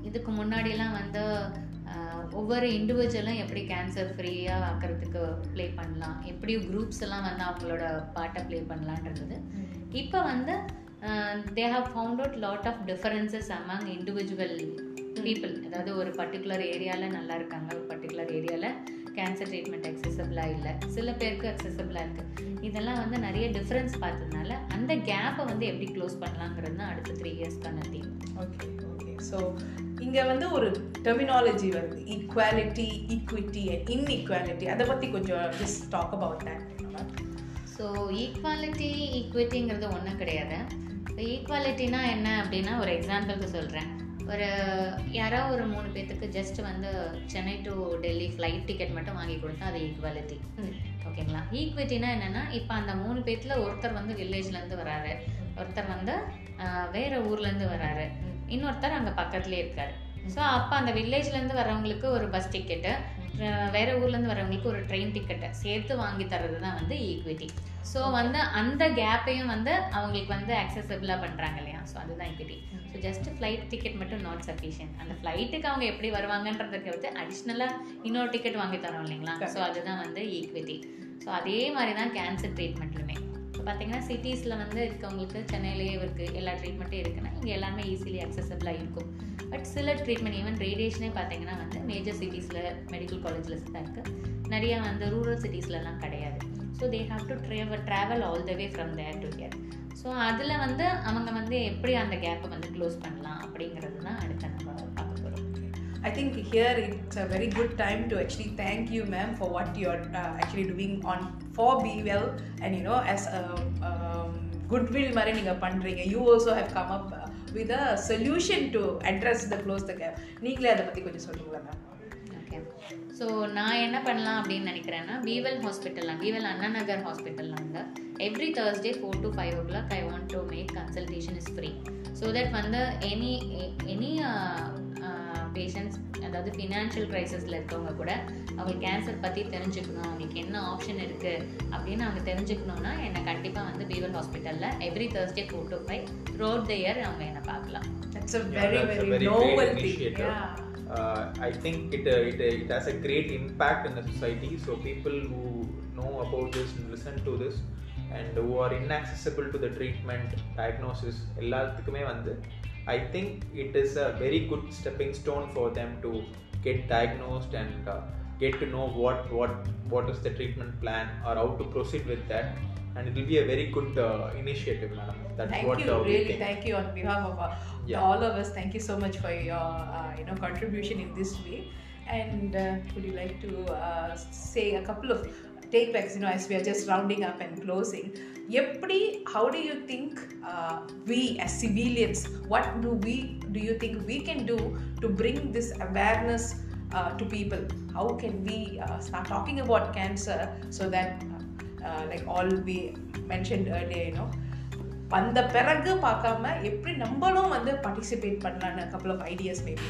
இதுக்கு முன்னாடியெல்லாம் வந்து ஒவ்வொரு இண்டிவிஜுவலும் எப்படி கேன்சர் ஃப்ரீயாக ஆக்கிறதுக்கு ப்ளே பண்ணலாம் எப்படி குரூப்ஸ் எல்லாம் வந்து அவங்களோட பாட்டை ப்ளே பண்ணலான்றது இப்போ வந்து they have found out lot of differences among individual people அதாவது ஒரு பர்டிகுலர் ஏரியாவில் நல்லா இருக்காங்க ஒரு பர்டிகுலர் ஏரியாவில் கேன்சர் ட்ரீட்மெண்ட் அக்சசபிளாக இல்லை சில பேருக்கு அக்சசபிளாக இருக்குது இதெல்லாம் வந்து நிறைய டிஃப்ரென்ஸ் பார்த்ததுனால அந்த கேப்பை வந்து எப்படி க்ளோஸ் பண்ணலாங்கிறது தான் அடுத்த த்ரீ இயர்ஸ்க்கான தீம் ஓகே ஓகே ஸோ இங்கே வந்து ஒரு டெர்மினாலஜி வருது. ஈக்குவாலிட்டி ஈக்விட்டி அண்ட் இன்இக்வாலிட்டி அதை பற்றி கொஞ்சம் just talk about that so equality ஈக்விட்டிங்கிறது ஒன்றும் கிடையாது. இப்போ ஈக்குவாலிட்டினா என்ன அப்படின்னா ஒரு எக்ஸாம்பிளுக்கு சொல்கிறேன் ஒரு யாரோ ஒரு மூணு பேர்த்துக்கு ஜஸ்ட் வந்து Chennai to Delhi flight ticket மட்டும் வாங்கி கொடுத்தா அது ஈக்குவாலிட்டி ஓகேங்களா ஈக்விட்டினா என்னன்னா இப்போ அந்த மூணு பேர்த்துல ஒருத்தர் வந்து வில்லேஜ்லேருந்து வராரு. ஒருத்தர் வந்து வேற ஊர்லேருந்து வராரு. இன்னொருத்தர் அங்கே பக்கத்துலேயே இருக்காரு. ஸோ அப்போ அந்த வில்லேஜ்லேருந்து வரவங்களுக்கு ஒரு பஸ் டிக்கெட்டு வேற ஊர்லேருந்து வரவங்களுக்கு ஒரு ட்ரெயின் டிக்கெட்டை சேர்த்து வாங்கி தர்றது தான் வந்து ஈக்விட்டி ஸோ வந்து அந்த கேப்பையும் வந்து அவங்களுக்கு வந்து அக்சசபிளாக பண்ணுறாங்க இல்லையா? ஸோ அதுதான் equity so just flight ticket மட்டும் நாட் சஃபிஷியன்ட் அந்த ஃப்ளைட்டுக்கு அவங்க எப்படி வருவாங்கன்றதுக்கு வந்து அடிஷ்னலாக இன்னொரு டிக்கெட் வாங்கி தரோம் இல்லைங்களா? ஸோ அதுதான் வந்து ஈக்விட்டி ஸோ அதே மாதிரி தான் கேன்சர் ட்ரீட்மெண்ட்லுமே இப்போ பார்த்தீங்கன்னா சிட்டிஸில் வந்து இருக்கவங்களுக்கு சென்னையிலேயே இருக்குது எல்லா ட்ரீட்மெண்ட்டும் இருக்குன்னா இங்கே எல்லாமே ஈஸிலி அக்சசபிளாக இருக்கும். பட் சில ட்ரீட்மெண்ட் ஈவன் ரேடியேஷனே பார்த்தீங்கன்னா வந்து மேஜர் சிட்டிஸில் மெடிக்கல் காலேஜில் தான் இருக்குது நிறைய வந்து ரூரல் சிட்டிஸ்லலாம் கிடையாது. So they have to travel travel all the way from there to here so அதில் வந்து அவங்க வந்து எப்படி அந்த கேப்பை வந்து க்ளோஸ் பண்ணலாம் அப்படிங்கிறது தான் அடுத்த நம்ம பார்க்க போகிறோம் I think here it's a very good time to actually thank you, ma'am, for what you're uh, actually doing on for Be Well, and you know, as a um, goodwill மாதிரி நீங்கள் பண்ணுறீங்க you also have come up uh, with a solution to address the close the gap நீங்களே அதை பற்றி கொஞ்சம் சொல்லுங்களா ma'am okay so நான் என்ன பண்ணலாம் அப்படின்னு நினைக்கிறேன்னா பீவல் ஹாஸ்பிட்டல் பீவல் அண்ணா நகர் ஹாஸ்பிட்டலில் வந்து every Thursday four to five o'clock I want to make consultation is free so that வந்து எனி எனி பேஷண்ட்ஸ் அதாவது ஃபினான்ஷியல் க்ரைசிஸில் இருக்கவங்க கூட அவங்களுக்கு கேன்சர் பற்றி தெரிஞ்சுக்கணும் அவங்களுக்கு என்ன ஆப்ஷன் இருக்குது அப்படின்னு அவங்க தெரிஞ்சுக்கணுன்னா என்னை கண்டிப்பாக வந்து பீவல் ஹாஸ்பிட்டலில் every Thursday four to five throughout the year அவங்க என்னை பார்க்கலாம் that's a Yeah, very that's a very, very noble great thing initiative. yeah Uh, I think it, uh, it, uh, it has a great impact in the society. So people who know about this and listen to this and who are inaccessible to the treatment, diagnosis, எல்லாத்துக்குமே வந்து I think it is a very good stepping stone for them to get diagnosed and uh, get to know what what what is the treatment plan or how to proceed with that. And it will be a very good uh, initiative, madam. That's thank what you uh, really thank you on behalf of uh, Yeah. all of us thank you so much for your uh, you know contribution in this way and uh, would you like to uh, say a couple of take backs you know as we are just rounding up and closing எப்படி how do you think uh, we as civilians what do we do you think we can do to bring this awareness uh, to people how can we uh, start talking about cancer so that uh, uh, like all we mentioned earlier you know வந்த பிறகு பார்க்காம எப்படி நம்மளும் வந்து participate பண்ணலான்னு couple of ideas maybe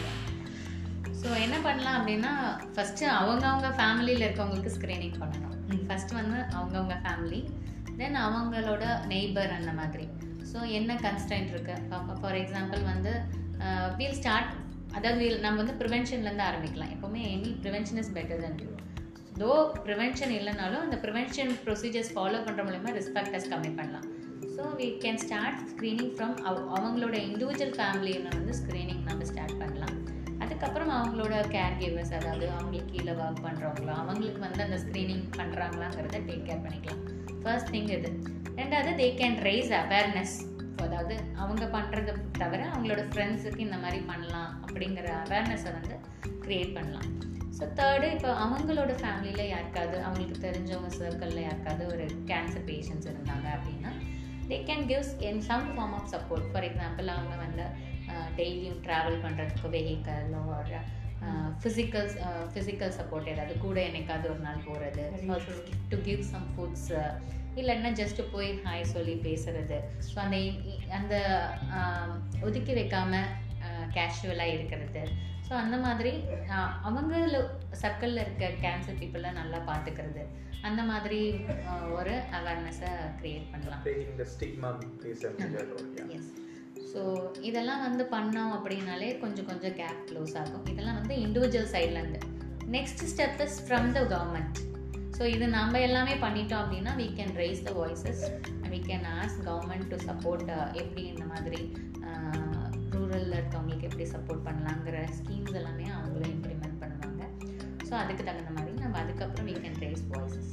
so என்ன பண்ணலாம் அப்படின்னா ஃபஸ்ட்டு அவங்கவுங்க ஃபேமிலியில் இருக்கவங்களுக்கு ஸ்க்ரீனிங் பண்ணணும் ம். ஃபஸ்ட்டு வந்து அவங்கவுங்க ஃபேமிலி தென் அவங்களோட நெய்பர் அந்த மாதிரி. ஸோ என்ன கன்ஸ்டன்ட் இருக்குது ஃபார் எக்ஸாம்பிள் வந்து uh, வீல் ஸ்டார்ட் அதாவது வீல் நம்ம வந்து ப்ரிவென்ஷன்லேருந்து ஆரம்பிக்கலாம். எப்போவுமே any prevention is better than you though prevention இல்லைனாலும் அந்த ப்ரிவென்ஷன் ப்ரொசீஜர்ஸ் ஃபாலோ பண்ணுற மூலயமா ரெஸ்பெக்டஸ் கம்மி பண்ணலாம். So we can start screening from அவங்களோட இண்டிவிஜுவல் ஃபேமிலியில் வந்து ஸ்க்ரீனிங் நம்ம ஸ்டார்ட் பண்ணலாம். அதுக்கப்புறம் அவங்களோட கேர் கிவர்ஸ் அதாவது அவங்களுக்கு கீழே ஒர்க் பண்ணுறவங்களா அவங்களுக்கு வந்து அந்த ஸ்க்ரீனிங் பண்ணுறாங்களாங்கிறத டேக் கேர் பண்ணிக்கலாம். ஃபர்ஸ்ட் திங் இது. ரெண்டாவது தே கேன் ரைஸ் அவேர்னஸ் அதாவது அவங்க பண்ணுறத தவிர அவங்களோட ஃப்ரெண்ட்ஸுக்கு இந்த மாதிரி பண்ணலாம் அப்படிங்கிற அவேர்னஸை வந்து க்ரியேட் பண்ணலாம். ஸோ தேர்டு இப்போ அவங்களோட ஃபேமிலியில் யாருக்காவது அவங்களுக்கு தெரிஞ்சவங்க சர்க்கிளில் யாருக்காவது ஒரு கேன்சர் பேஷண்ட்ஸ் இருந்தாங்க அப்படின்னா they can gives in some form of support for example அவங்க வந்து டெய்லியும் ட்ராவல் பண்ணுறதுக்கு வெஹிக்கல் ஒரு ஃபிசிக்கல் ஃபிசிக்கல் சப்போர்ட் ஏதாவது கூட என்னைக்காவது ஒரு நாள் போகிறது டு கிவ் சம் ஃபுட்ஸ் இல்லைன்னா ஜஸ்ட் போய் ஹாய் சொல்லி பேசுறது. ஸோ அந்த அந்த ஆஹ், ஒதுக்கி வைக்காம கேஷுவலாக இருக்கிறது. ஸோ அந்த மாதிரி ஆஹ், அவங்க சர்க்கிளில் இருக்க கேன்சர் பீப்புளை நல்லா பார்த்துக்கிறது அந்த மாதிரி ஒரு அவேர்னஸை க்ரியேட் பண்ணலாம். எஸ் ஸோ இதெல்லாம் வந்து பண்ணோம் அப்படின்னாலே கொஞ்சம் கொஞ்சம் கேப் க்ளோஸ் ஆகும். இதெல்லாம் வந்து இண்டிவிஜுவல் சைட்லேருந்து next step is from the government so இது நம்ம எல்லாமே பண்ணிட்டோம் அப்படின்னா we can raise the voices we can ask government to support எப்படி இந்த மாதிரி uh, ரூரலில் இருக்கவங்களுக்கு எப்படி சப்போர்ட் பண்ணலாங்கிற ஸ்கீம்ஸ் எல்லாமே அவங்களும் இம்ப்ளிமெண்ட் பண்ணுவாங்க. ஸோ அதுக்கு தகுந்த மாதிரி நம்ம அதுக்கப்புறம் we can raise voices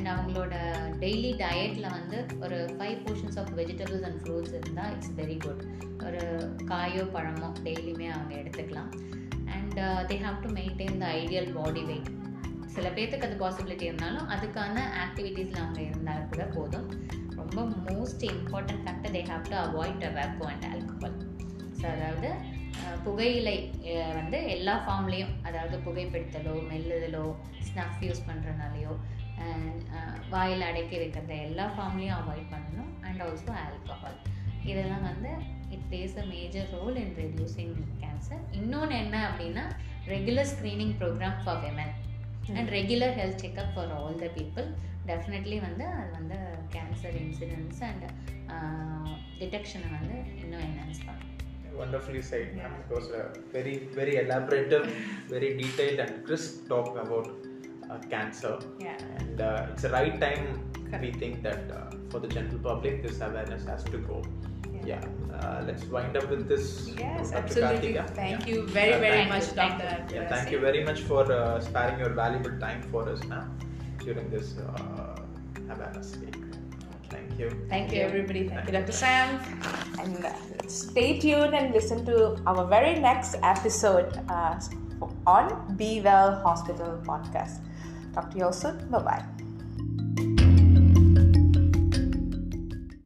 and அவங்களோட டெய்லி டயட்டில் வந்து ஒரு five portions of vegetables and fruits இருந்தால் இட்ஸ் வெரி குட் ஒரு காயோ பழமோ டெய்லியுமே அவங்க எடுத்துக்கலாம். And they have to maintain the ideal body weight சில பேர்த்துக்கு அது பாசிபிலிட்டி இருந்தாலும் அதுக்கான ஆக்டிவிட்டீஸில் அவங்க இருந்தால் கூட போதும். ரொம்ப most important factor they have to avoid tobacco and alcohol so அதாவது புகையிலை வந்து எல்லா ஃபார்ம்லேயும் அதாவது புகைப்பிடித்தலோ மெல்லுதலோ ஸ்னஃப் யூஸ் பண்ணுறனாலையோ வாயில் அடக்கி வைக்கிறத எல்லா ஃபார்ம்லேயும் அவாய்ட் பண்ணணும் அண்ட் ஆல்சோ ஆல்கஹால் இதெல்லாம் வந்து it plays a major role in reducing cancer இன்னொன்று என்ன அப்படின்னா regular screening programme for women and regular health checkup for all the people definitely வந்து அது வந்து கேன்சர் இன்சிடென்ட்ஸ் அண்ட் டிடெக்ஷனை வந்து இன்னும் என்ஹான்ஸ் பண்ணும் wonderfully said ma'am. it was a very very elaborative very detailed and crisp talk about uh, cancer Yeah. and uh, it's the right time we think that uh, for the general public this awareness has to go yeah uh, let's wind up with this Yes, Dr. absolutely. Karthika. Thank Yeah. you very, Uh, very much, you, thank Dr. yeah, thank you very much for uh, sparing your valuable time for us now during this uh, awareness week. Thank you. Thank you, everybody. Thank you, Dr. Sam. And uh, stay tuned and listen to our very next episode uh, on Be Well Hospital podcast. Talk to you all soon. Bye bye.